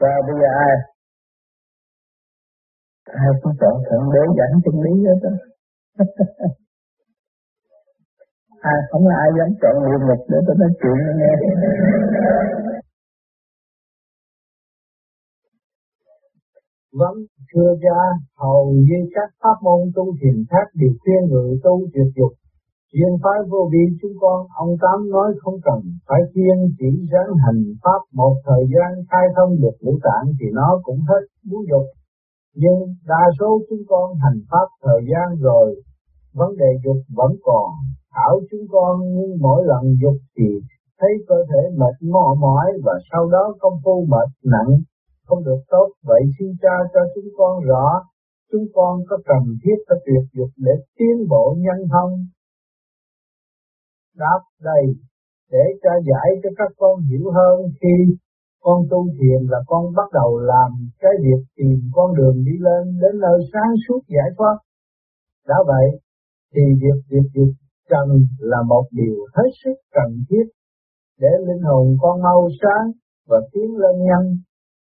và bây giờ ai ai cũng chọn thượng đế dẫn chân lý hết đó ai không ai dám chọn địa ngục để tôi nói chuyện nghe Vâng, thưa cha, hầu như các pháp môn tu thiền khác đều khuyên người tu tuyệt dục. Riêng phái vô vi chúng con, ông Tám nói không cần, phải kiên chỉ ráng hành pháp một thời gian khai thông được ngũ tạng thì nó cũng hết muốn dục. Nhưng đa số chúng con hành pháp thời gian rồi, vấn đề dục vẫn còn. Thảo chúng con nhưng mỗi lần dục thì thấy cơ thể mệt mỏi mỏi và sau đó công phu mệt nặng không được tốt vậy xin cha cho chúng con rõ chúng con có cần thiết phải tuyệt dục để tiến bộ nhân thông đáp đây, để cha giải cho các con hiểu hơn khi con tu thiền là con bắt đầu làm cái việc tìm con đường đi lên đến nơi sáng suốt giải thoát. Đã vậy, thì việc việc dục cần là một điều hết sức cần thiết để linh hồn con mau sáng và tiến lên nhanh.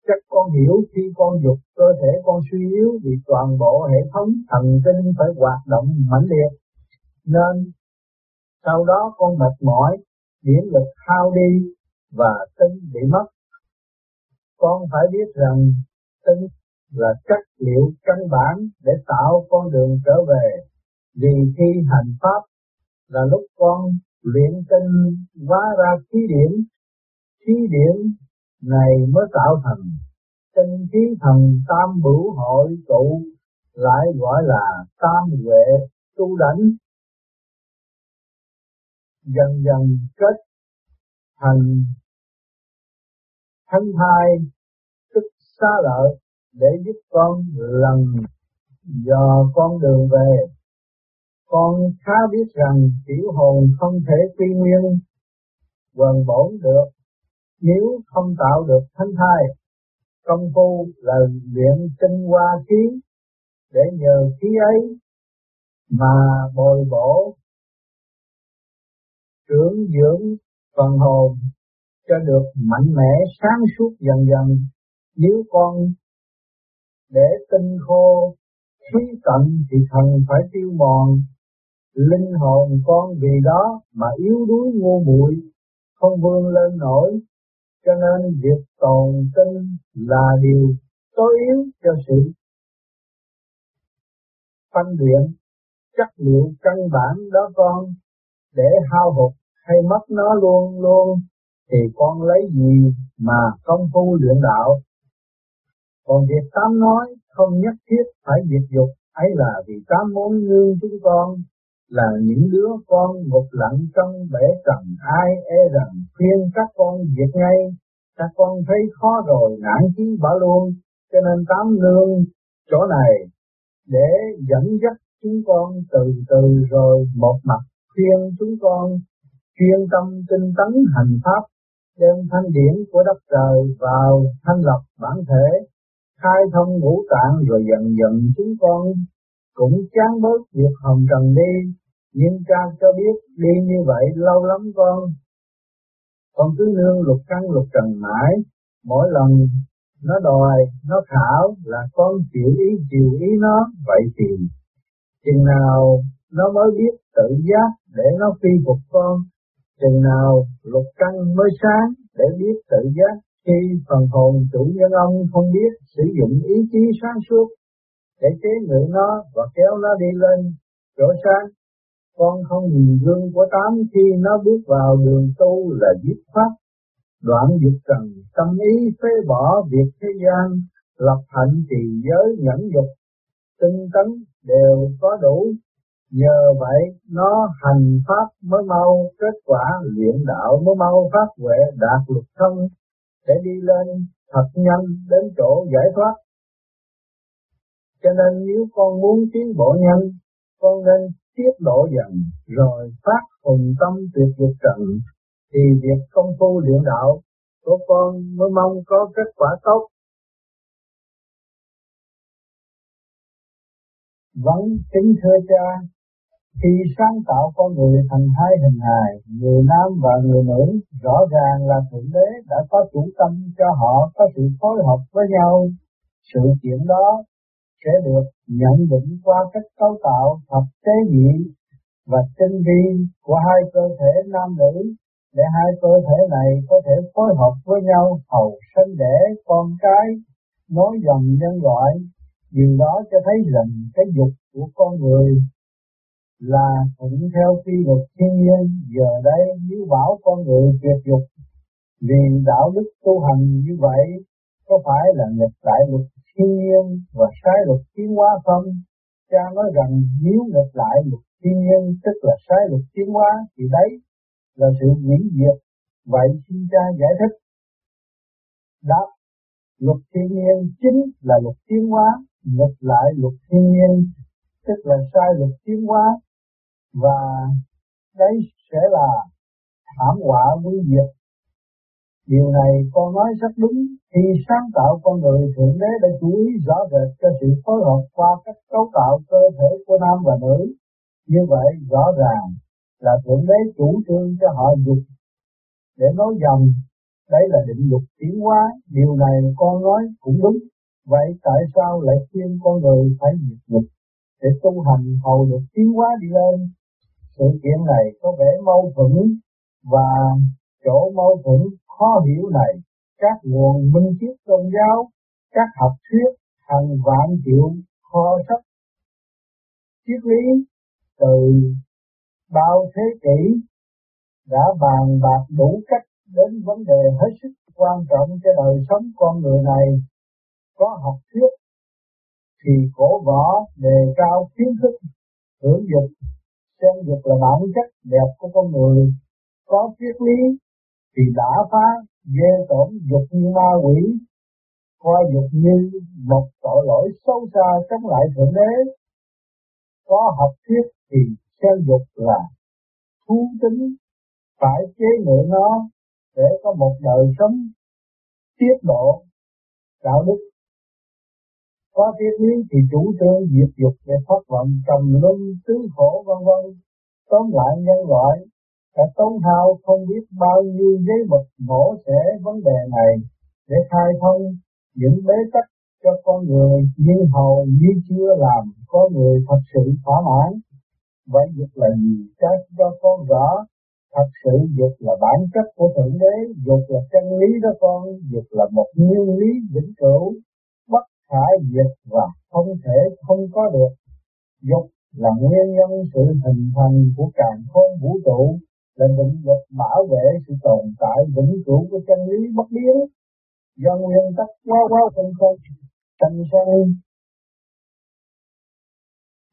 Chắc con hiểu khi con dục cơ thể con suy yếu vì toàn bộ hệ thống thần kinh phải hoạt động mãnh liệt, nên sau đó con mệt mỏi điển lực hao đi và tinh bị mất. Con phải biết rằng tinh là chất liệu căn bản để tạo con đường trở về. Vì khi hành pháp là lúc con luyện tinh hóa ra khí điểm, khí điểm này mới tạo thành. Tinh khí thần tam bửu hội tụ lại gọi là tam huệ tu đánh dần dần kết thành thân thai tức xa lợi để giúp con lần dò con đường về. Con khá biết rằng tiểu hồn không thể quy nguyên quần bổn được nếu không tạo được thanh thai công phu là luyện tinh hoa khí để nhờ khí ấy mà bồi bổ trưởng dưỡng phần hồn cho được mạnh mẽ, sáng suốt dần dần. Nếu con để tinh khô khí tận thì thần phải tiêu mòn. Linh hồn con vì đó mà yếu đuối ngu muội, không vươn lên nổi. Cho nên việc tồn tinh là điều tối yếu cho sự phân luyện, chất liệu căn bản đó con để hao hụt hay mất nó luôn luôn, thì con lấy gì mà công phu luyện đạo? Còn việc tám nói không nhất thiết phải diệt dục, ấy là vì tám muốn nương chúng con là những đứa con ngục lặng trong bể trần ai e rằng khuyên các con diệt ngay. Các con thấy khó rồi, nản chí bỏ luôn. Cho nên tám nương chỗ này để dẫn dắt chúng con từ từ rồi một mặt khuyên chúng con, chuyên tâm tinh tấn hành pháp, đem thanh điển của đất trời vào thanh lập bản thể, khai thông ngũ tạng rồi dần dần chúng con cũng chán bớt việc hồng trần đi. Nhưng cha cho biết đi như vậy lâu lắm con. Con cứ nương lục căn lục trần mãi. Mỗi lần nó đòi, nó khảo là con chịu ý chịu ý nó, vậy thì chừng nào nó mới biết tự giác để nó phi phục con, chừng nào lục căn mới sáng để biết tự giác, khi phần hồn chủ nhân ông không biết sử dụng ý chí sáng suốt để chế ngự nó và kéo nó đi lên chỗ sáng, con không nhìn gương của tám khi nó bước vào đường tu là dứt pháp. Đoạn dục trần, tâm ý phế bỏ việc thế gian, lập hạnh trì giới nhẫn dục, tinh tấn đều có đủ nhờ vậy nó hành pháp mới mau kết quả luyện đạo mới mau phát huệ đạt lục thân để đi lên thật nhanh đến chỗ giải thoát cho nên nếu con muốn tiến bộ nhanh con nên tiết lộ dần rồi phát hùng tâm tuyệt dục trận thì việc công phu luyện đạo của con mới mong có kết quả tốt. Vẫn kính thưa cha, khi sáng tạo con người thành hai hình hài, người nam và người nữ, rõ ràng là Thượng Đế đã có chủ tâm cho họ có sự phối hợp với nhau. Sự kiện đó sẽ được nhận định qua cách cấu tạo thập tế nhị và tinh vi của hai cơ thể nam nữ để hai cơ thể này có thể phối hợp với nhau hầu sinh đẻ con cái nói dòng nhân loại điều đó cho thấy rằng cái dục của con người là cũng theo quy luật thiên nhiên. Giờ đây, nếu bảo con người tuyệt dục, vì đạo đức tu hành như vậy, có phải là nghịch đại luật thiên nhiên và sai luật tiến hóa không? Cha nói rằng, nếu nghịch lại luật thiên nhiên, tức là sai luật tiến hóa, thì đấy là sự hủy diệt. Vậy xin cha giải thích. Đáp, luật thiên nhiên chính là luật tiến hóa nghịch lại luật thiên nhiên, tức là sai luật tiến hóa và đấy sẽ là thảm họa nguy diệt. Điều này con nói rất đúng khi sáng tạo con người Thượng Đế đã chú ý rõ rệt cho sự phối hợp qua các cấu tạo cơ thể của nam và nữ. Như vậy rõ ràng là Thượng Đế chủ trương cho họ dục để nói dòng đấy là định luật tiến hóa, điều này con nói cũng đúng. Vậy tại sao lại khuyên con người phải diệt dục để tu hành hầu được tiến hóa đi lên sự kiện này có vẻ mâu thuẫn và chỗ mâu thuẫn khó hiểu này, các nguồn minh triết tôn giáo, các học thuyết hàng vạn triệu kho sách triết lý từ bao thế kỷ đã bàn bạc đủ cách đến vấn đề hết sức quan trọng cho đời sống con người này. Có học thuyết thì cổ võ đề cao kiến thức hưởng dục xem dục là bản chất đẹp của con người, có triết lý, thì đã phá ghê tổn dục như ma quỷ coi dục như một tội lỗi sâu xa chống lại thượng đế. Có học thuyết thì xem dục là thú tính, phải chế ngự nó để có một đời sống tiết độ đạo đức qua triết lý thì chủ trương diệt dục để thoát vọng trầm luân tứ khổ vân vân. Tóm lại nhân loại, đã tốn hao không biết bao nhiêu giấy mực mổ xẻ vấn đề này để khai thông những bế tắc cho con người, nhưng hầu như chưa làm có người thật sự thỏa mãn. Vậy dục là gì? Cha cho con rõ, thật sự dục là bản chất của thượng đế, dục là chân lý đó con, dục là một nguyên lý vĩnh cửu khả diệt và không thể không có được. Dục là nguyên nhân sự hình thành của càng khôn vũ trụ, là định luật bảo vệ sự tồn tại vĩnh cửu của chân lý bất biến. Do nguyên tắc quá quá không không, thành sanh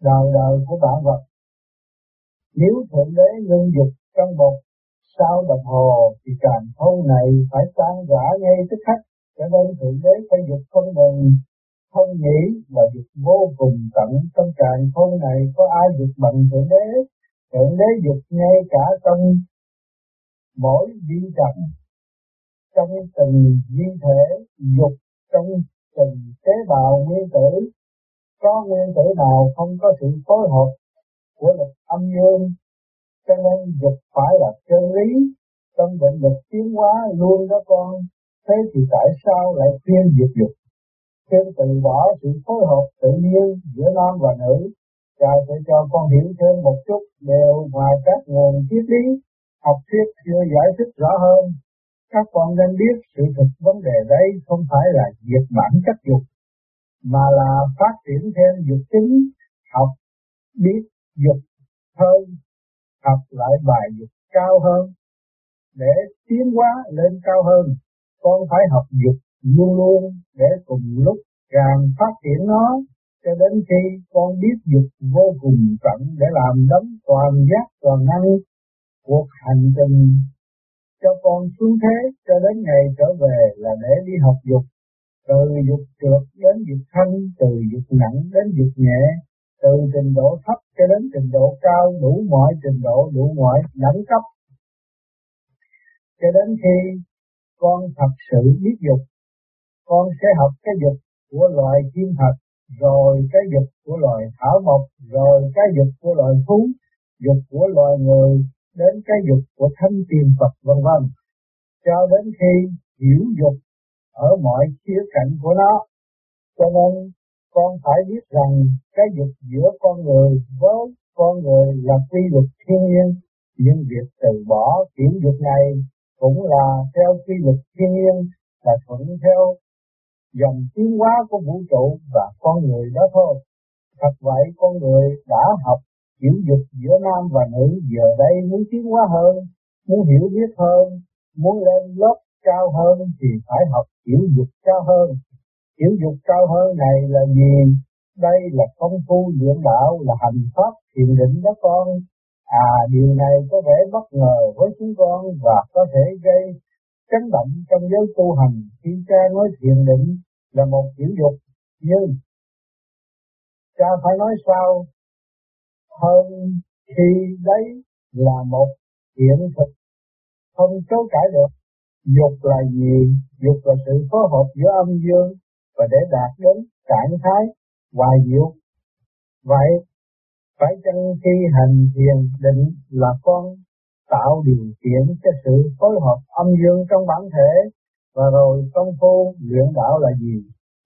đời đời của bản vật. Nếu Thượng Đế ngưng dục trong một sao đồng hồ thì càng khôn này phải tan rã ngay tức khắc, cho nên Thượng Đế phải dục không ngừng không nghĩ là việc vô cùng tận trong càng không này có ai dục bằng thượng đế. Thượng đế dục ngay cả trong mỗi vi trần trong từng vi thể, dục, trong từng tế bào nguyên tử, có nguyên tử nào không có sự phối hợp của lực âm dương? Cho nên dục phải là chân lý, trong định lực tiến hóa luôn đó con. Thế thì tại sao lại khuyên diệt dục? Trên từ bỏ sự phối hợp tự nhiên giữa nam và nữ cha sẽ cho con hiểu thêm một chút đều ngoài các nguồn triết lý học thuyết chưa giải thích rõ hơn. Các con nên biết sự thực vấn đề đây không phải là diệt bản chất dục, mà là phát triển thêm dục tính, học, biết dục hơn, học lại bài dục cao hơn. Để tiến hóa lên cao hơn, con phải học dục luôn luôn để cùng lúc càng phát triển nó, cho đến khi con biết dục vô cùng tận để làm đấng toàn giác toàn năng, cuộc hành trình cho con xuống thế cho đến ngày trở về là để đi học dục, từ dục trượt đến dục thanh, từ dục nặng đến dục nhẹ, từ trình độ thấp cho đến trình độ cao, đủ mọi trình độ, đủ mọi đẳng cấp. Cho đến khi con thật sự biết dục con sẽ học cái dục của loài chim thật, rồi cái dục của loài thảo mộc, rồi cái dục của loài thú, dục của loài người đến cái dục của thánh tiền Phật vân vân. Cho đến khi hiểu dục ở mọi khía cạnh của nó cho nên con phải biết rằng cái dục giữa con người với con người là quy luật thiên nhiên. Nhưng việc từ bỏ kiểu dục này cũng là theo quy luật thiên nhiên là thuận theo dòng tiến hóa của vũ trụ và con người đó thôi. Thật vậy con người đã học kiểu dục giữa nam và nữ giờ đây muốn tiến hóa hơn, muốn hiểu biết hơn, muốn lên lớp cao hơn thì phải học kiểu dục cao hơn. Kiểu dục cao hơn này là gì? Đây là công phu luyện đạo là hành pháp thiền định đó con. À điều này có vẻ bất ngờ với chúng con và có thể gây chấn động trong giới tu hành khi cha nói thiền định là một kiểu dục nhưng, cha phải nói sao? Hơn khi đấy là một hiện thực. Không chối cãi được. Dục là gì? Dục là sự phối hợp giữa âm dương và để đạt đến trạng thái hòa diệu. Vậy, phải chăng khi hành thiền định là con tạo điều kiện cho sự phối hợp âm dương trong bản thể và rồi công phu luyện đạo là gì?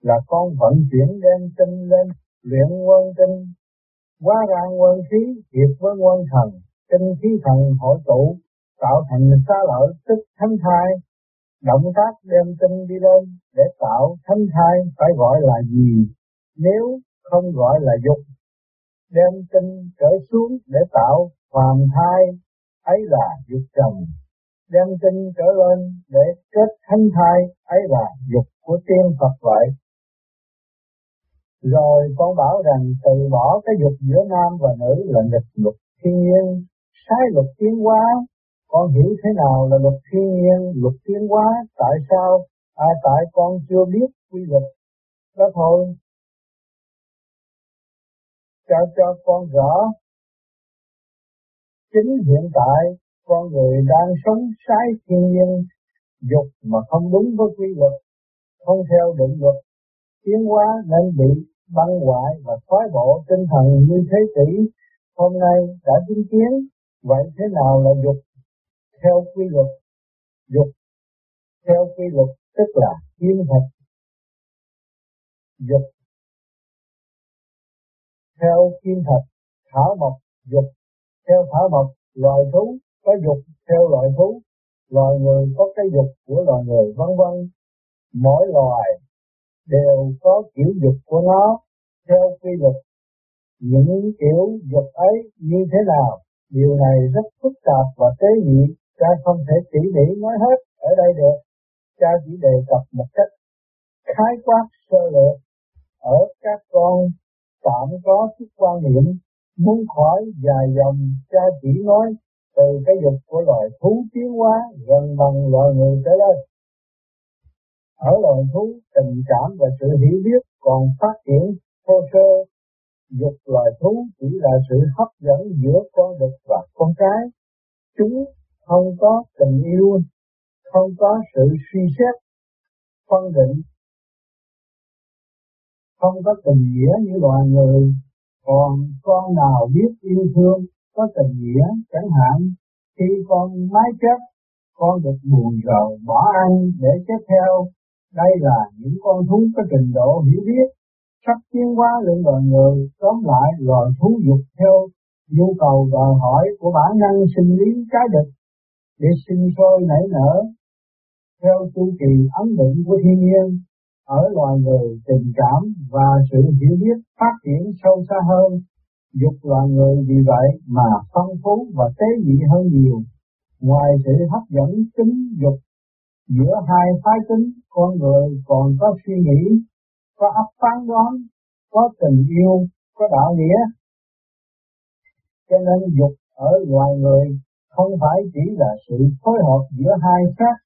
Là con vận chuyển đem tinh lên luyện quân tinh, quá ra quân khí hiệp với quân thần, tinh khí thần hội tụ, tạo thành xa lợi tức thánh thai. Động tác đem tinh đi lên để tạo thánh thai phải gọi là gì? Nếu không gọi là dục, đem tinh trở xuống để tạo phàm thai, ấy là dục trần đem tinh trở lên để kết thánh thai ấy là dục của tiên Phật vậy. Rồi con bảo rằng từ bỏ cái dục giữa nam và nữ là nghịch luật thiên nhiên, sai luật tiến hóa. Con hiểu thế nào là luật thiên nhiên, luật tiến hóa, tại sao? À, tại con chưa biết quy luật. Đó thôi. Cho cho con rõ. Chính hiện tại, con người đang sống sai thiên nhiên, dục mà không đúng với quy luật, không theo định luật. Tiến hóa nên bị băng hoại và thoái bộ tinh thần như thế kỷ, hôm nay đã chứng kiến vậy thế nào là dục theo quy luật? Dục theo quy luật tức là kim thật dục theo kim thật thảo mộc dục theo thảo mộc loài thú có dục theo loài thú, loài người có cái dục của loài người vân vân. Mỗi loài đều có kiểu dục của nó theo quy luật. Những kiểu dục ấy như thế nào? Điều này rất phức tạp và tế nhị, cha không thể tỉ mỉ nói hết ở đây được. Cha chỉ đề cập một cách khái quát sơ lược ở các con tạm có chút quan niệm muốn khỏi dài dòng cha chỉ nói từ cái dục của loài thú tiến hóa gần bằng loài người trở lên. Ở loài thú, tình cảm và sự hiểu biết còn phát triển thô sơ. Dục loài thú chỉ là sự hấp dẫn giữa con đực và con cái. Chúng không có tình yêu, không có sự suy xét, phân định, không có tình nghĩa như loài người. Còn con nào biết yêu thương, có tình nghĩa, chẳng hạn, khi con mái chết con được buồn rầu bỏ ăn để chết theo. Đây là những con thú có trình độ hiểu biết sắp tiến hóa lên loài người, tóm lại loài thú dục theo nhu cầu đòi hỏi của bản năng sinh lý trái đực để sinh sôi nảy nở, theo chu kỳ ấn định của thiên nhiên ở loài người tình cảm và sự hiểu biết phát triển sâu xa hơn Dục loài người vì vậy mà phong phú và tế nhị hơn nhiều. Ngoài sự hấp dẫn tính dục giữa hai phái tính, con người còn có suy nghĩ, có ấp phán đoán, có tình yêu, có đạo nghĩa. Cho nên dục ở loài người không phải chỉ là sự phối hợp giữa hai xác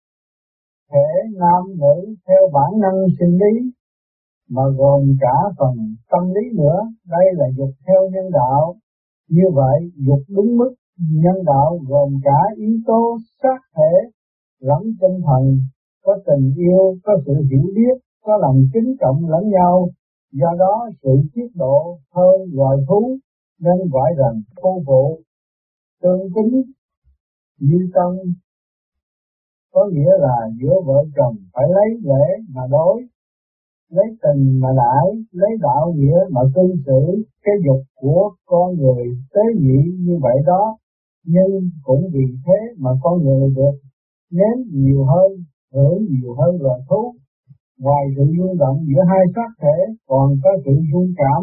thể nam nữ theo bản năng sinh lý mà gồm cả phần tâm lý nữa, đây là dục theo nhân đạo. Như vậy, dục đúng mức nhân đạo gồm cả yếu tố xác thể lẫn tinh thần, có tình yêu, có sự hiểu biết, có lòng kính trọng lẫn nhau. Do đó, sự tiết độ hơn loài thú nên gọi rằng cô phụ. tương kính như tâm có nghĩa là giữa vợ chồng phải lấy lễ mà đối, lấy tình mà đãi lấy đạo nghĩa mà cư xử. Cái dục của con người tế nhị như vậy đó, nhưng cũng vì thế mà con người được nếm nhiều hơn, hưởng nhiều hơn là thú ngoài sự rung động giữa hai xác thể, còn có sự rung cảm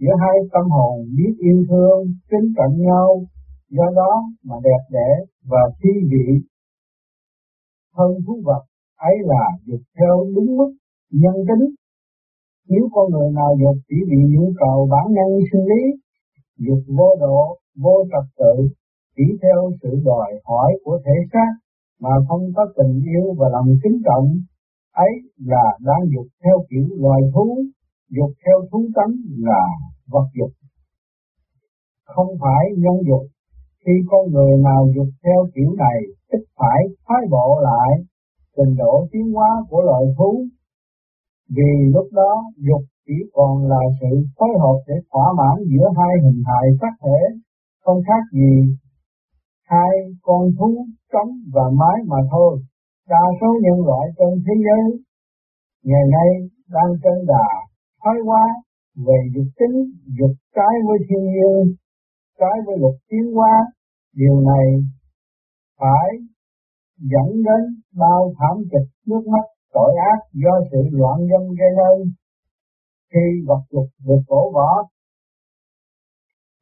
giữa hai tâm hồn biết yêu thương, kính cận nhau. Do đó mà đẹp đẽ và thi vị hơn thú vật ấy là dục theo đúng mức nhân tính. Nếu con người nào dục chỉ vì nhu cầu bản năng sinh lý, dục vô độ, vô trật tự, chỉ theo sự đòi hỏi của thể xác mà không có tình yêu và lòng kính trọng, ấy là đang dục theo kiểu loài thú, dục theo thú tánh là vật dục. Không phải nhân dục khi con người nào dục theo kiểu này tức phải thoái bộ lại, trình độ tiến hóa của loài thú. Vì lúc đó, dục chỉ còn là sự phối hợp để thỏa mãn giữa hai hình hài sắc thể, không khác gì hai con thú trống và mái mà thôi. Đa số nhân loại trên thế giới ngày nay đang trên đà thoái hóa về dục tính, dục trái với thiên nhiên trái với luật tiến hóa, điều này phải dẫn đến bao thảm kịch nước mắt, tội ác do sự loạn dân gây nên. Khi vật dục được cổ võ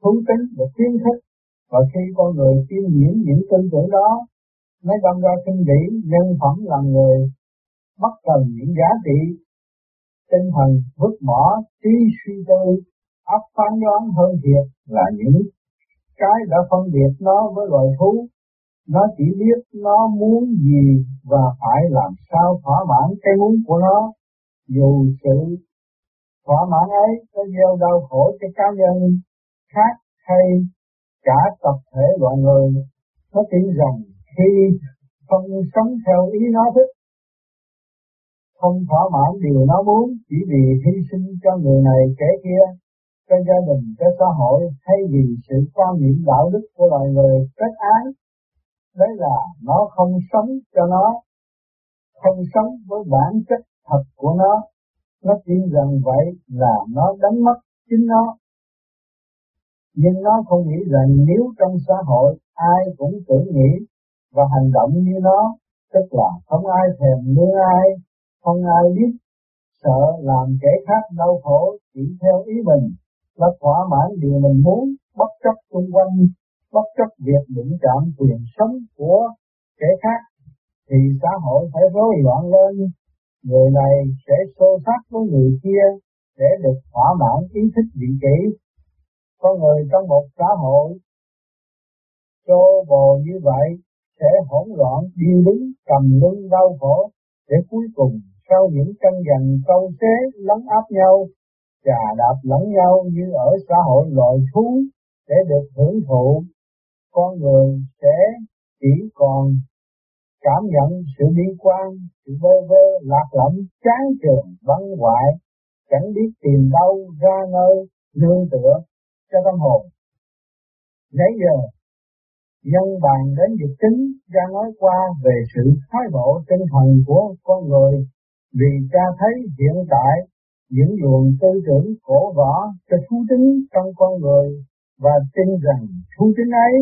thú tính được khuyến khích, và khi con người tiêm nhiễm những tư tưởng đó nó đâm ra sinh lý nhân phẩm là người, bất cần những giá trị, tinh thần vứt bỏ trí suy tư, ấp phán đoán hơn thiệt là những cái đã phân biệt nó với loài thú. Nó chỉ biết nó muốn gì và phải làm sao thỏa mãn cái muốn của nó. Dù sự thỏa mãn ấy có gieo đau khổ cho cá nhân khác hay cả tập thể loài người, nó tin rằng khi không sống theo ý nó thích, không thỏa mãn điều nó muốn chỉ vì hy sinh cho người này kẻ kia cho gia đình cho xã hội thay vì sự quan niệm đạo đức của loài người kết án, đấy là nó không sống cho nó không sống với bản chất thật của nó. Nó tin rằng vậy là nó đánh mất chính nó. Nhưng nó không nghĩ rằng nếu trong xã hội ai cũng tưởng nghĩ và hành động như nó tức là không ai thèm mưa ai không ai biết sợ làm kẻ khác đau khổ chỉ theo ý mình là thỏa mãn điều mình muốn, bất chấp xung quanh, bất chấp việc đụng chạm quyền sống của kẻ khác, thì xã hội phải rối loạn lên. Người này sẽ xô sát với người kia để được thỏa mãn ý thức vị kỷ. Con người trong một xã hội xô bồ như vậy sẽ hỗn loạn điêu đứng, cầm lưng đau khổ để cuối cùng sau những tranh giành câu xế lấn áp nhau trà đạp lẫn nhau như ở xã hội loài thú để được hưởng thụ. Con người sẽ chỉ còn cảm nhận sự bi quan, sự vơ vơ, lạc lõng, chán trường văn hoại, chẳng biết tìm đâu ra nơi, nương tựa cho tâm hồn. Nãy giờ, nhân bàn đến việc chính ra nói qua về sự thái độ tinh thần của con người, vì cha thấy hiện tại những luồng tư tưởng cổ võ cho thú tính trong con người và tin rằng thú tính ấy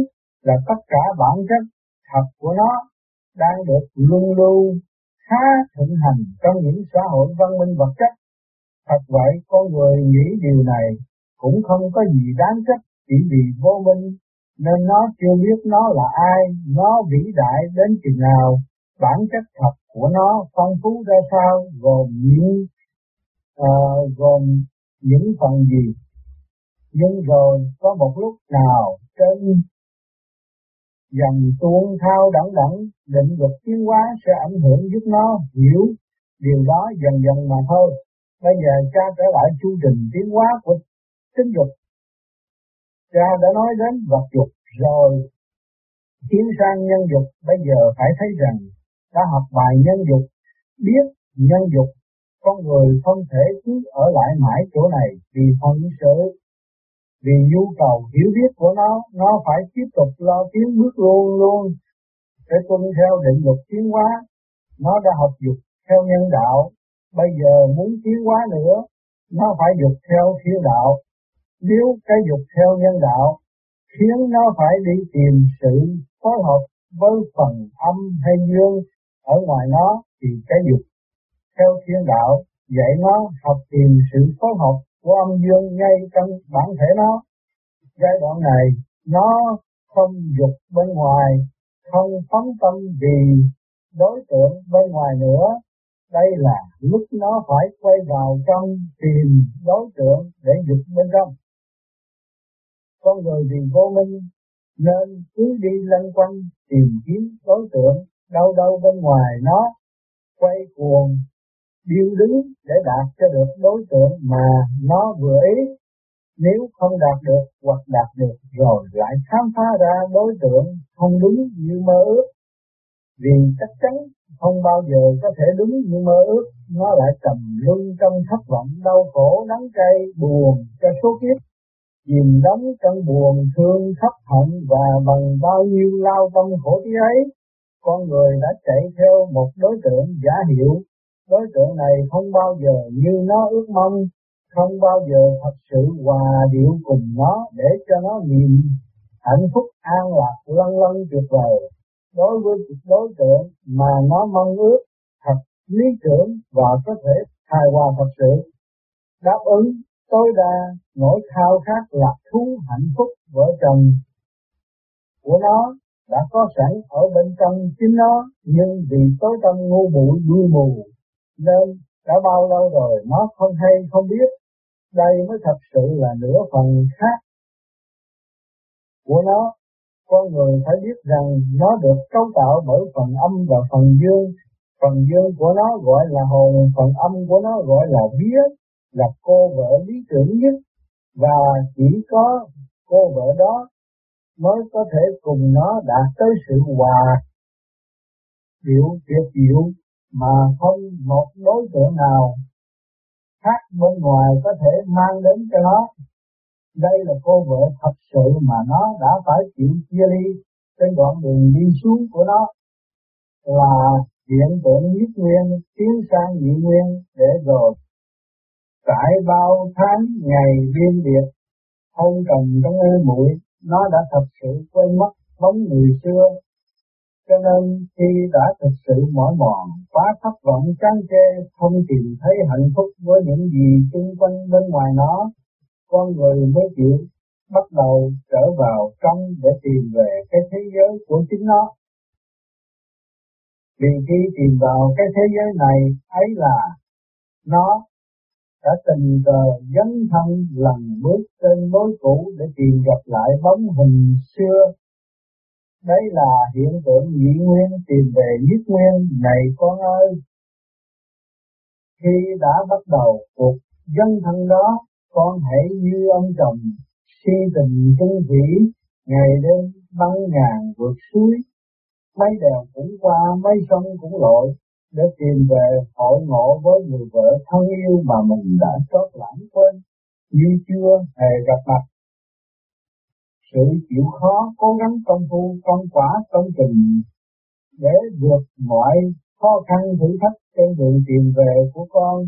là tất cả bản chất thật của nó đang được luân lưu khá thịnh hành trong những xã hội văn minh vật chất. Thật vậy, con người nghĩ điều này cũng không có gì đáng trách chỉ vì vô minh nên nó chưa biết nó là ai, nó vĩ đại đến chừng nào, bản chất thật của nó phong phú ra sao, gồm những à, gồm những phần gì. Nhưng rồi có một lúc nào trên dần tuôn thao đẳng đẳng định luật tiến hóa sẽ ảnh hưởng giúp nó hiểu điều đó dần dần mà thôi. Bây giờ cha trở lại chu trình tiến hóa của tính dục. Cha đã nói đến vật dục rồi tiến sang nhân dục bây giờ phải thấy rằng đã học bài nhân dục biết nhân dục con người không thể cứ ở lại mãi chỗ này vì phận sự vì nhu cầu hiểu biết của nó, nó phải tiếp tục lo tiến bước luôn luôn để tuân theo định luật tiến hóa. Nó đã học dục theo nhân đạo, bây giờ muốn tiến hóa nữa, nó phải dục theo thiên đạo. Nếu cái dục theo nhân đạo khiến nó phải đi tìm sự phối hợp với phần âm hay dương ở ngoài nó thì cái dục theo thiên đạo dạy nó học tìm sự phối hợp của âm dương ngay trong bản thể nó. Giai đoạn này nó không dục bên ngoài, không phóng tâm vì đối tượng bên ngoài nữa. Đây là lúc nó phải quay vào trong tìm đối tượng để dục bên trong. Con người vì vô minh nên cứ đi lân quanh tìm kiếm đối tượng đâu đâu bên ngoài nó quay cuồng điêu đứng để đạt cho được đối tượng mà nó vừa ý. Nếu không đạt được hoặc đạt được rồi lại khám phá ra đối tượng không đúng như mơ ước. Vì chắc chắn không bao giờ có thể đúng như mơ ước, nó lại trầm luân trong thất vọng, đau khổ, đắng cay, buồn cho số kiếp. Chìm đắm trong buồn thương thất hận và bằng bao nhiêu lao tâm khổ tí ấy, con người đã chạy theo một đối tượng giả hiệu đối tượng này không bao giờ như nó ước mong, không bao giờ thật sự hòa điệu cùng nó để cho nó niềm hạnh phúc an lạc lân lân tuyệt vời. Đối với đối tượng mà nó mong ước, thật lý tưởng và có thể hài hòa thật sự, đáp ứng tối đa nỗi khao khát lạc thú hạnh phúc vợ chồng của nó đã có sẵn ở bên trong chính nó, nhưng vì tối tâm ngu muội đuôi mù nên đã bao lâu rồi nó không hay, không biết. Đây mới thật sự là nửa phần khác của nó. Con người phải biết rằng nó được cấu tạo bởi phần âm và phần dương. Phần dương của nó gọi là hồn, phần âm của nó gọi là vía, là cô vợ lý tưởng nhất. Và chỉ có cô vợ đó mới có thể cùng nó đạt tới sự hòa, điệu tuyệt diệu mà không một đối tượng nào khác bên ngoài có thể mang đến cho nó. Đây là cô vợ thật sự mà nó đã phải chịu chia ly trên đoạn đường đi xuống của nó là hiện tượng nhất nguyên, tiến sang nhị nguyên để rồi trải bao tháng ngày đêm biệt, không cần trong ê muội, nó đã thật sự quên mất bóng người xưa cho nên khi đã thực sự mỏi mòn, quá thất vọng chán chê, không tìm thấy hạnh phúc với những gì xung quanh bên ngoài nó, con người mới chịu bắt đầu trở vào trong để tìm về cái thế giới của chính nó. Vì khi tìm vào cái thế giới này ấy là nó đã tình cờ dấn thân lần bước trên lối cũ để tìm gặp lại bóng hình xưa Đấy là hiện tượng nhị nguyên tìm về nhất nguyên này con ơi. Khi đã bắt đầu cuộc dân thân đó, con hãy như ông chồng si tình chung thủy, ngày đêm băng ngàn vượt suối, mấy đèo cũng qua, mấy sông cũng lội, để tìm về hội ngộ với người vợ thân yêu mà mình đã chót lãng quên, như chưa hề gặp mặt sự chịu khó cố gắng công phu công quả công trình để vượt mọi khó khăn thử thách trên đường tìm về của con.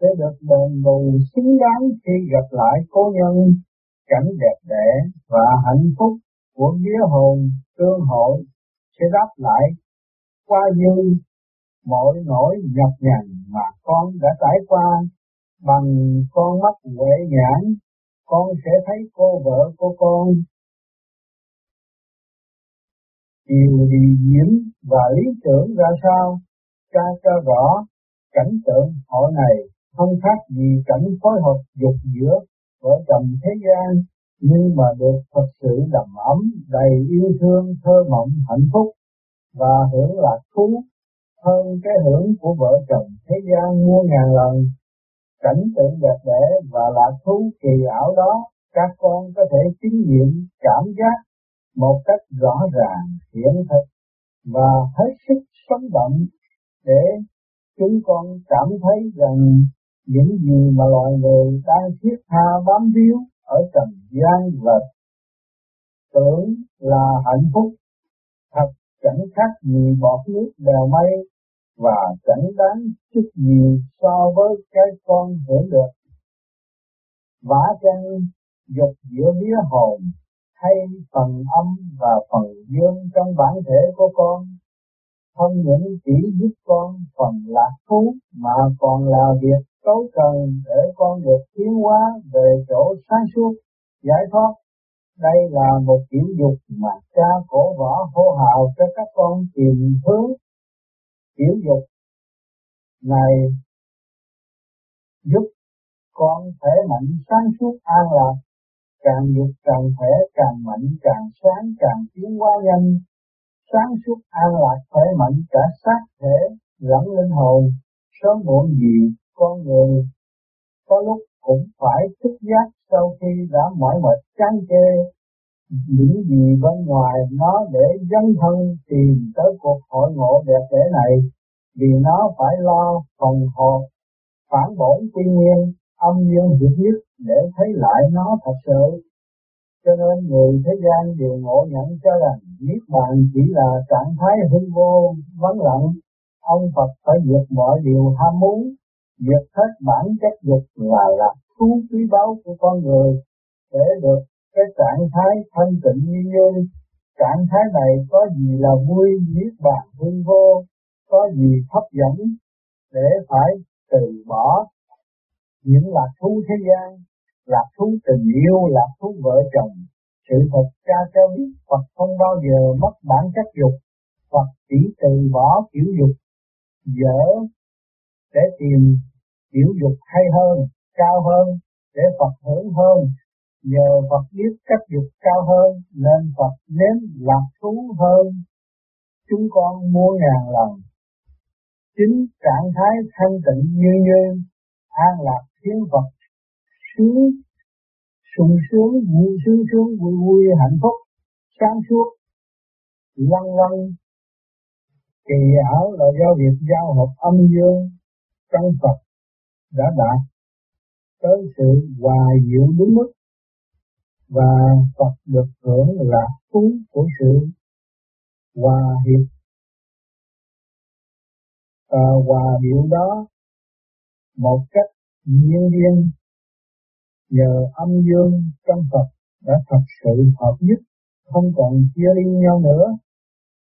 Sẽ được đền bù xứng đáng khi gặp lại cố nhân, cảnh đẹp đẽ và hạnh phúc của vía hồn, tương hội. Sẽ đáp lại qua dư mọi nỗi nhọc nhằn mà con đã trải qua bằng con mắt huệ nhãn con sẽ thấy cô vợ của con điều đi nhiễm và lý tưởng ra sao? Cha cho rõ, cảnh tượng họ này không khác gì cảnh phối hợp dục giữa vợ chồng thế gian, nhưng mà được thật sự đầm ấm, đầy yêu thương, thơ mộng, hạnh phúc và hưởng lạc thú hơn cái hưởng của vợ chồng thế gian mua ngàn lần cảnh tượng đẹp đẽ và lạc thú kỳ ảo đó, các con có thể chứng nghiệm cảm giác một cách rõ ràng, hiện thực và hết sức sống động để chúng con cảm thấy rằng những gì mà loài người đang thiết tha bám víu ở trần gian vật tưởng là hạnh phúc. Thật chẳng khác gì bọt nước đèo mây và chẳng đáng chút nhiều so với cái con hưởng được. Vả chân dục giữa vía hồn hay phần âm và phần dương trong bản thể của con không những chỉ giúp con phần lạc thú, mà còn là việc tối cần để con được tiến hóa về chỗ sáng suốt giải thoát, đây là một kiểu dục mà cha cổ võ hô hào cho các con tìm hướng kiểu dục này giúp con thể mạnh, sáng suốt, an lạc. Càng dục càng khỏe, càng mạnh, càng sáng, càng tiến hóa nhanh. Sáng suốt, an lạc, khỏe mạnh, cả xác, thể lẫn linh hồn. Sớm muộn gì, con người có lúc cũng phải thức giác sau khi đã mỏi mệt, chán chê những gì bên ngoài nó để dân thân tìm tới cuộc hội ngộ đẹp đẽ này, vì nó phải lo phòng hộ, phản bổn quy nguyên âm dương hiệp nhất để thấy lại nó thật sự. Cho nên người thế gian đều ngộ nhận cho rằng niết bàn chỉ là trạng thái hư vô vắng lặng. Ông Phật phải vượt mọi điều ham muốn diệt hết bản chất dục là lạc thú quý báu của con người, để được cái trạng thái thanh tịnh như như trạng thái này có gì là vui, niết bàn vui vô, có gì hấp dẫn để phải từ bỏ? Những lạc thú thế gian, lạc thú tình yêu, lạc thú vợ chồng, sự thật cha cho biết Phật không bao giờ mất bản chất dục. Phật chỉ từ bỏ kiểu dục, dở để tìm kiểu dục hay hơn, cao hơn để Phật hưởng hơn nhờ Phật biết cách dục cao hơn, nên Phật nếm lạc thú hơn. Chúng con mua ngàn lần. Chính trạng thái thanh tịnh như như, an lạc khiến Phật sướng, sung sướng, vui sướng sướng, vui vui, hạnh phúc, sáng suốt, lăng lăng. Kỳ ảo là do việc giao hợp âm dương trong Phật đã đạt tới sự hòa diệu đúng mức và Phật được hưởng là phú của sự hòa hiệp. Và hòa điệu đó một cách nhiên viên nhờ âm dương trong Phật đã thật sự hợp nhất, không còn chia ly nhau nữa.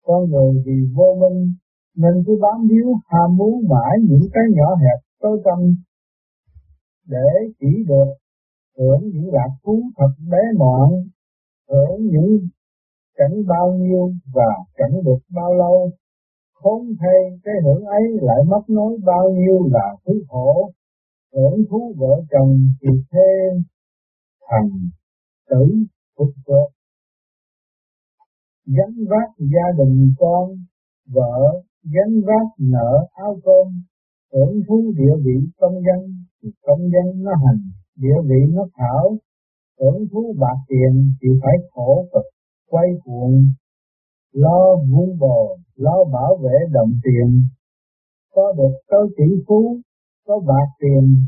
Con người vì vô minh nên cứ bám víu, ham muốn mãi những cái nhỏ hẹp, tối tâm để chỉ được hưởng những lạc thú thật bé mọn hưởng những cảnh bao nhiêu và cảnh được bao lâu. Khốn thay cái hưởng ấy lại mất nói bao nhiêu là thứ khổ. Hưởng thú vợ chồng thì thêm thành tử phục vợ. Gánh vác gia đình con, vợ, gánh vác nợ áo cơm. Hưởng thú địa vị công dân thì công dân nó hành địa vị nó thảo tưởng thú bạc tiền thì phải khổ cực, quay cuồng, lo vun bồ lo bảo vệ đồng tiền. Có được có tỷ phú, có bạc tiền,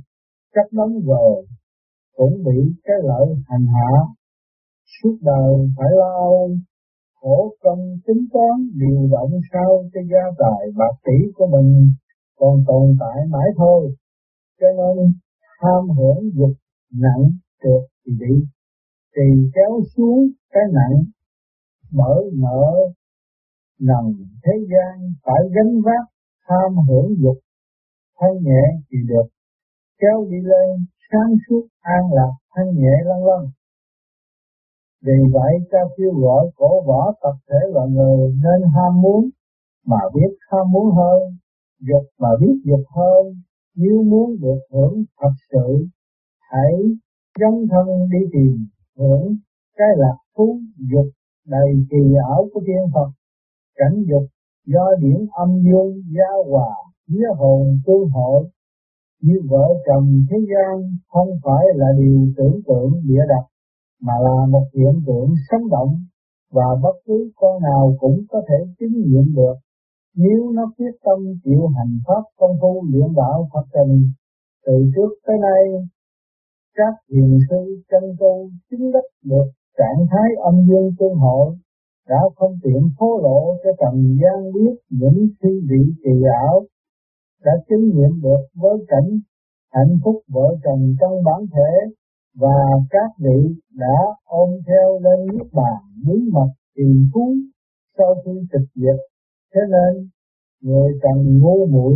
chắc đóng rồi cũng bị cái lợi hành hạ. Suốt đời phải lo khổ công tính toán, điều động sao cho gia tài bạc tỷ của mình còn tồn tại mãi thôi. Cho nên, tham hưởng dục nặng trượt thì bị thì kéo xuống cái nặng mở mở, nằm thế gian phải gánh vác tham hưởng dục. Thân nhẹ thì được kéo đi lên sáng suốt an lạc thân nhẹ lăn lăn. vì vậy ta kêu gọi cổ võ tập thể loài người nên ham muốn mà biết ham muốn hơn dục mà biết dục hơn. Nếu muốn được hưởng thật sự hãy dấn thân đi tìm hưởng cái lạc thú dục đầy kỳ ảo của thiên Phật. Cảnh dục do điểm âm dương giao hòa vía hồn tương hội. Như vợ chồng thế gian không phải là điều tưởng tượng địa đặt mà là một hiện tượng sống động và bất cứ con nào cũng có thể chứng nghiệm được. Nếu nó quyết tâm chịu hành pháp công phu luyện đạo Phật tình Từ trước tới nay, các hiền sư chân tu chứng đắc được trạng thái âm dương tương hội đã không tiện thố lộ cho trần gian biết những suy vị kỳ ảo, đã chứng nghiệm được với cảnh hạnh phúc vợ chồng trong bản thể và các vị đã ôm theo lên nước bàn bí mật tìm phú sau khi tịch diệt. Thế nên, người cần ngu muội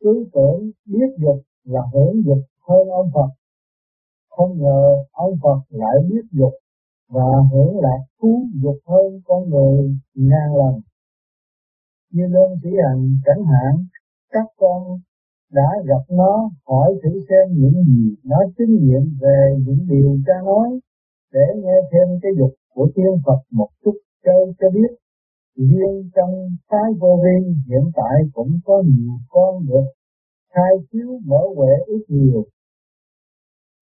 cứ tưởng, biết dục là hưởng dục hơn ông Phật không ngờ ông Phật lại biết dục và hưởng lạc thú dục hơn con người ngàn lần. Như đơn chỉ hành chẳng hạn, các con đã gặp nó hỏi thử xem những gì nó chứng nghiệm về những điều cha nói, để nghe thêm cái dục của tiên Phật một chút chơi cho biết. Riêng trong phái vô vi hiện tại cũng có nhiều con được khai chiếu mở huệ ít nhiều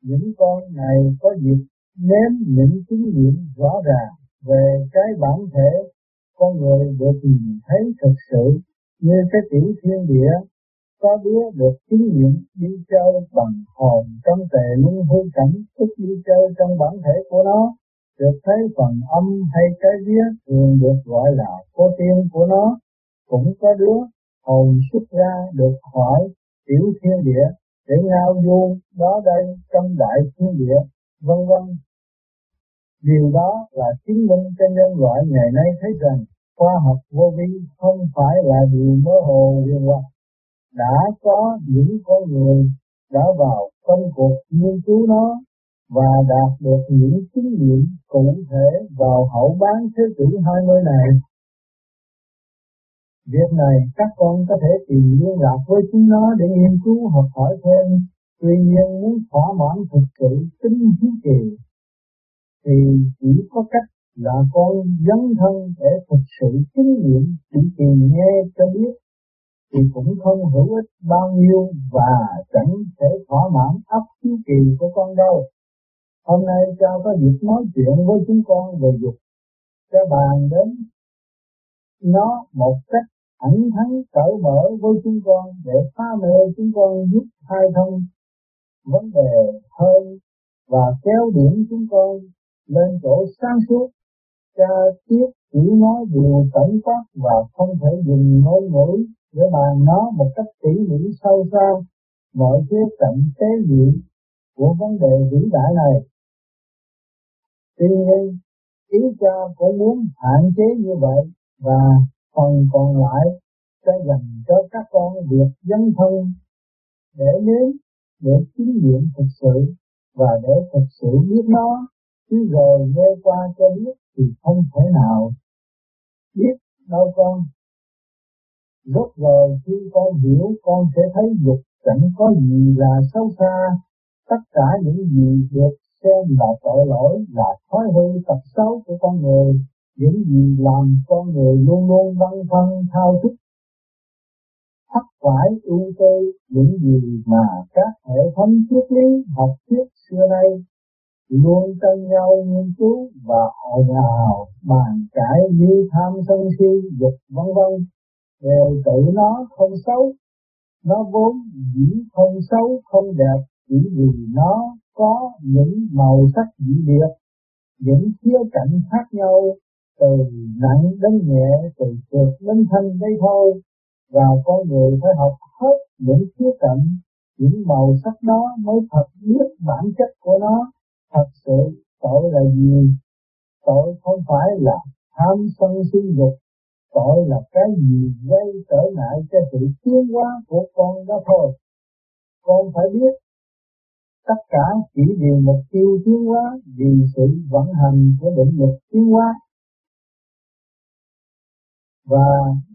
những con này có dịp nếm những kinh nghiệm rõ ràng về cái bản thể con người được nhìn thấy thực sự như cái tiểu thiên địa có đứa được kinh nghiệm đi chơi bằng hồn trong tề luân hư cảnh, tức đi chơi trong bản thể của nó, được thấy phần âm hay cái vía thường được gọi là cô tiên của nó. Cũng có đứa hồn xuất ra được hỏi tiểu thiên địa để ngao du đó đây, trong đại thiên địa, vân vân điều đó là chứng minh cho nhân loại ngày nay thấy rằng khoa học vô vi không phải là điều mơ hồ huyền hoặc đã có những con người đã vào công cuộc nghiên cứu nó và đạt được những kinh nghiệm cụ thể vào hậu bán thế kỷ 20 này. Việc này các con có thể tìm liên lạc với chúng nó để nghiên cứu học hỏi thêm. Tuy nhiên muốn thỏa mãn thực sự tính hiếu kỳ thì chỉ có cách là con dấn thân để thực sự kinh nghiệm chỉ tìm nghe cho biết thì cũng không hữu ích bao nhiêu và chẳng thể thỏa mãn ấp hiếu kỳ của con đâu. Hôm nay cha có dịp nói chuyện với chúng con về dục, cha bàn đến nó một cách thẳng thắn cởi mở với chúng con để phá mê chúng con giúp khai thông vấn đề hơn và kéo điểm chúng con lên chỗ sáng suốt. Cha tiếp chỉ nói điều tổng quát và không thể dùng ngôn ngữ để bàn nó một cách tỉ mỉ sâu xa. Mọi khía cạnh tế nhị của vấn đề vĩ đại này. Tuy nhiên, ý cha cũng muốn hạn chế như vậy và phần còn lại sẽ dành cho các con việc dân thân để nếm để kinh nghiệm thực sự và để thực sự biết nó. Chứ rồi nghe qua cho biết thì không thể nào biết đâu con. Rốt rồi khi con hiểu con sẽ thấy dục chẳng có gì là xấu xa, tất cả những gì được xem là tội lỗi là thói hư tật xấu của con người, những gì làm con người luôn luôn băn khoăn, thao thức. Thất phải ưu tư những gì mà các hệ thống triết lý học thuyết xưa nay luôn tranh nhau nghiên cứu và ồn ào bàn cãi như tham sân si, dục vân vân. Đều tự nó không xấu, nó vốn dĩ không xấu, không đẹp. Chỉ vì nó có những màu sắc dị biệt, những khía cạnh khác nhau từ nặng đến nhẹ, từ trượt đến thanh đây thôi. Và con người phải học hết những khía cạnh, những màu sắc đó mới thật biết bản chất của nó. Thật sự, tội là gì? Tội không phải là tham sân si dục. Tội là cái gì gây trở ngại cho sự tiến hóa của con đó thôi. Con phải biết tất cả chỉ vì mục tiêu tiến hóa, vì sự vận hành của định lực tiến hóa và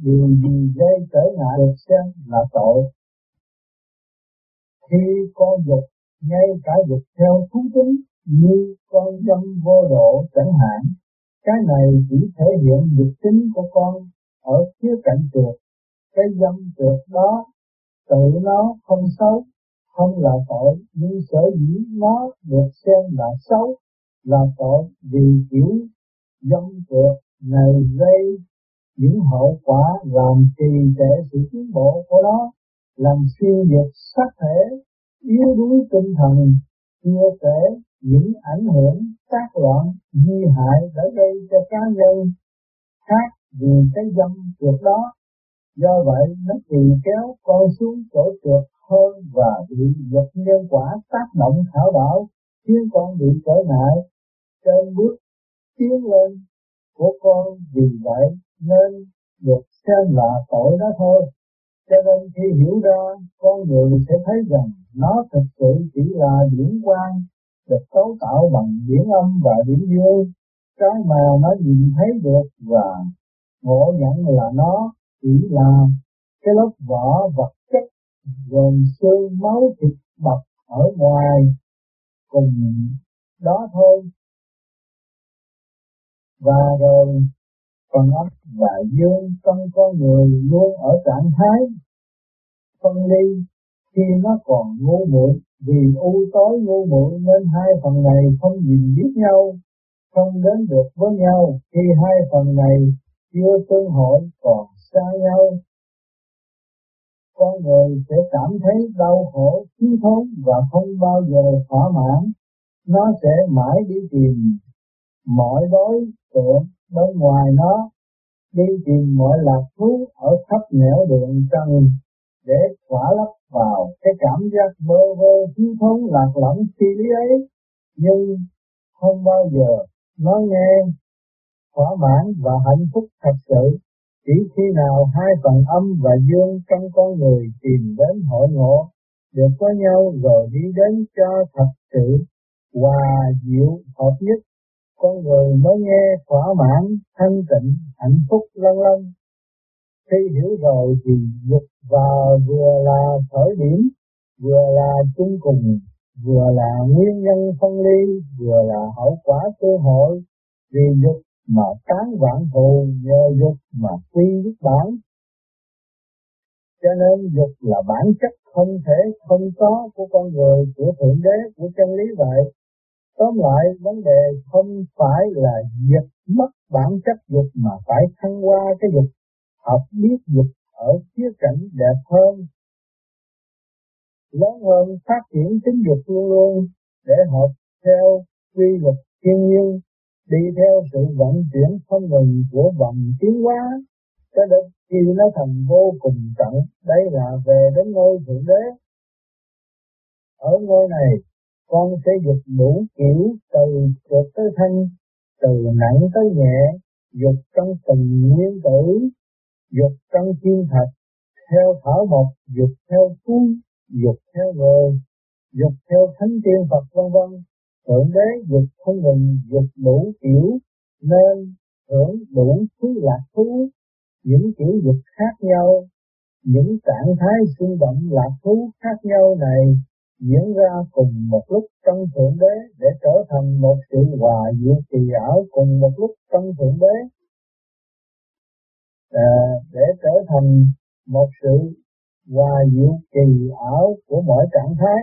điều gì gây trở ngại được xem là tội. Khi con dục, ngay cả dục theo thú tính, như con dâm vô độ chẳng hạn, cái này chỉ thể hiện dục tính của con ở khía cạnh trượt cái dâm trượt đó, tự nó không xấu, không là tội, nhưng sở dĩ nó được xem là xấu, là tội vì kiểu dâm trượt này gây những hậu quả làm trì trệ sự tiến bộ của nó, làm suy diệt sắc thể, yếu đuối tinh thần, chưa kể những ảnh hưởng tác loạn nguy hại đã gây cho cá nhân khác vì cái dâm trượt đó. Do vậy, nó tùy kéo con xuống chỗ trượt hơn và bị luật nhân quả tác động thảo đảo khiến con bị trở ngại. Trên bước tiến lên của con vì vậy nên được xem là tội đó thôi. Cho nên khi hiểu ra, con người sẽ thấy rằng nó thực sự chỉ là điển quang được cấu tạo bằng điển âm và điển dương cái mà nó nhìn thấy được và ngộ nhận là nó chỉ là cái lớp vỏ vật chất gồm xương, máu, thịt bọc ở ngoài cùng đó thôi. Và rồi phần âm và dương trong con người luôn ở trạng thái phân ly. Khi nó còn ngu muội, vì u tối ngu muội nên hai phần này không nhìn biết nhau, không đến được với nhau. Khi hai phần này chưa tương hội, còn xa nhau. Con người sẽ cảm thấy đau khổ, thiếu thốn và không bao giờ thỏa mãn. Nó sẽ mãi đi tìm mọi đối tượng bên ngoài nó đi tìm mọi lạc thú ở khắp nẻo đường trần để thỏa lấp vào. Cái cảm giác bơ vơ thiếu thốn, lạc lõng phi lý ấy. Nhưng không bao giờ nó nghe thỏa mãn và hạnh phúc thật sự. Chỉ khi nào hai phần âm và dương trong con người tìm đến hội ngộ, được với nhau rồi đi đến cho thật sự hòa diệu, hợp nhất con người mới nghe thỏa mãn, thanh tịnh, hạnh phúc, lân lân. Khi hiểu rồi thì dục và vừa là khởi điểm, vừa là chung cùng, vừa là nguyên nhân phân ly, vừa là hậu quả cơ hội. Vì dục mà tán vạn thù, nhờ dục mà quy nhất bản. Cho nên dục là bản chất không thể không có của con người, của thượng đế, của chân lý vậy tóm lại vấn đề không phải là diệt mất bản chất dục mà phải thăng qua cái dục, học biết dục ở khía cạnh đẹp hơn. Lớn hơn, phát triển tính dục luôn luôn để hợp theo quy luật thiên nhiên, đi theo sự vận chuyển không ngừng của vòng tiến hóa, cho đến khi nó thành vô cùng tận đây là về đến ngôi thượng đế. Ở ngôi này con sẽ dục đủ kiểu từ trượt tới thanh từ nặng tới nhẹ dục trong từng nguyên tử dục trong thiên thạch theo thảo mộc dục theo cuốn, dục theo người dục theo thánh tiên phật vân vân. Thượng đế dục không ngừng dục đủ kiểu nên hưởng đủ thứ lạc thú. Những kiểu dục khác nhau những trạng thái sinh động lạc thú khác nhau này diễn ra cùng một lúc trong thượng đế để trở thành một sự hòa diệu kỳ ảo cùng một lúc trong thượng đế. À, để trở thành một sự hòa diệu kỳ ảo của mọi trạng thái.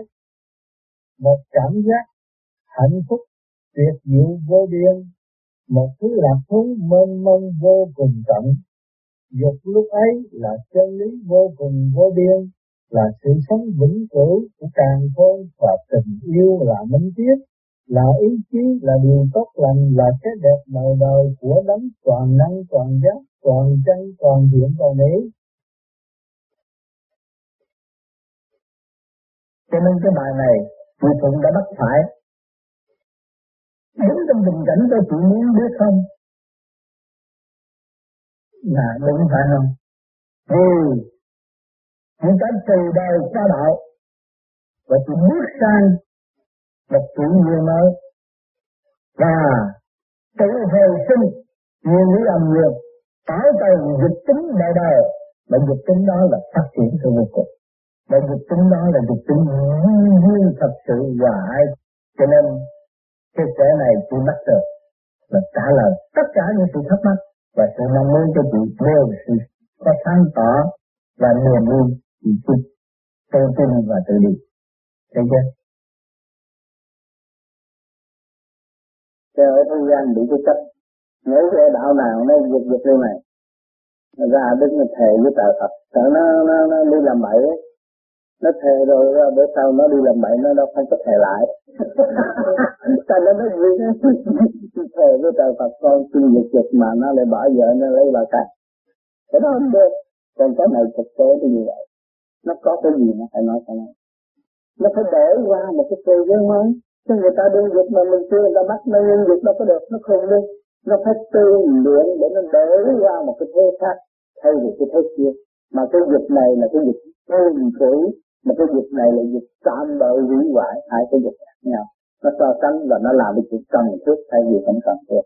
Một cảm giác hạnh phúc tuyệt diệu vô biên. Một thứ lạc thú mênh mông vô cùng tận. Dục lúc ấy là chân lý vô cùng vô biên là sự sống vĩnh cửu của càng khôn và tình yêu là minh triết là ý chí, là điều tốt lành, là cái đẹp đời đời của đấng toàn năng, toàn giác, toàn chân, toàn diện, toàn lý cho nên cái bài này chị Phụng đã bắt phải. Đứng trong tình cảnh tôi chị muốn biết không? Là đúng phải không? Vì những cái từ đời qua đạo. Và chị bước sang một chủ nghĩa mới. Và tự hồi sinh nguyên lý âm dương tạo tần dịch tính đời đời. Mà dịch tính đó là phát triển sự vô cùng. Mà dịch tính đó là dịch tính duyên thật sự và ai cho nên, cái trẻ này tôi bắt được là trả lời tất cả những sự thắc mắc và sự mong muốn cho chị đều sự có sáng tỏ và niềm vui chị tin tự tin và tự đi. Thấy chưa? Trời ở thế gian bị cái chấp Nếu cái đạo nào nó giật giật như này Ra đứng thề với trời Phật. Sợ nó, nó, nó đi làm bậy ấy. Nó thề rồi bữa sau nó đi làm bậy nó đâu phải có thề lại. Tại nó nói gì? Thề với trời Phật con xin dục dục mà nó lại bỏ vợ nó lấy bà cái cái đó không được. Còn cái này thực tế thì như vậy nó có cái gì nó phải nói cái này nó phải để qua một cái cơ giới mới. Chứ người ta đương dục mà mình chưa người ta bắt nó nhân dục đâu có được, nó không được nó phải tư luyện để nó để ra một cái thế khác, thay vì cái thế kia. Mà cái dục này là cái dục tồn trữ mà cái dục này là dục tạm bợ hủy hoại hai cái dục khác nhau. Nó so sánh và nó làm cái chuyện cần thiết thay vì không cần thiết.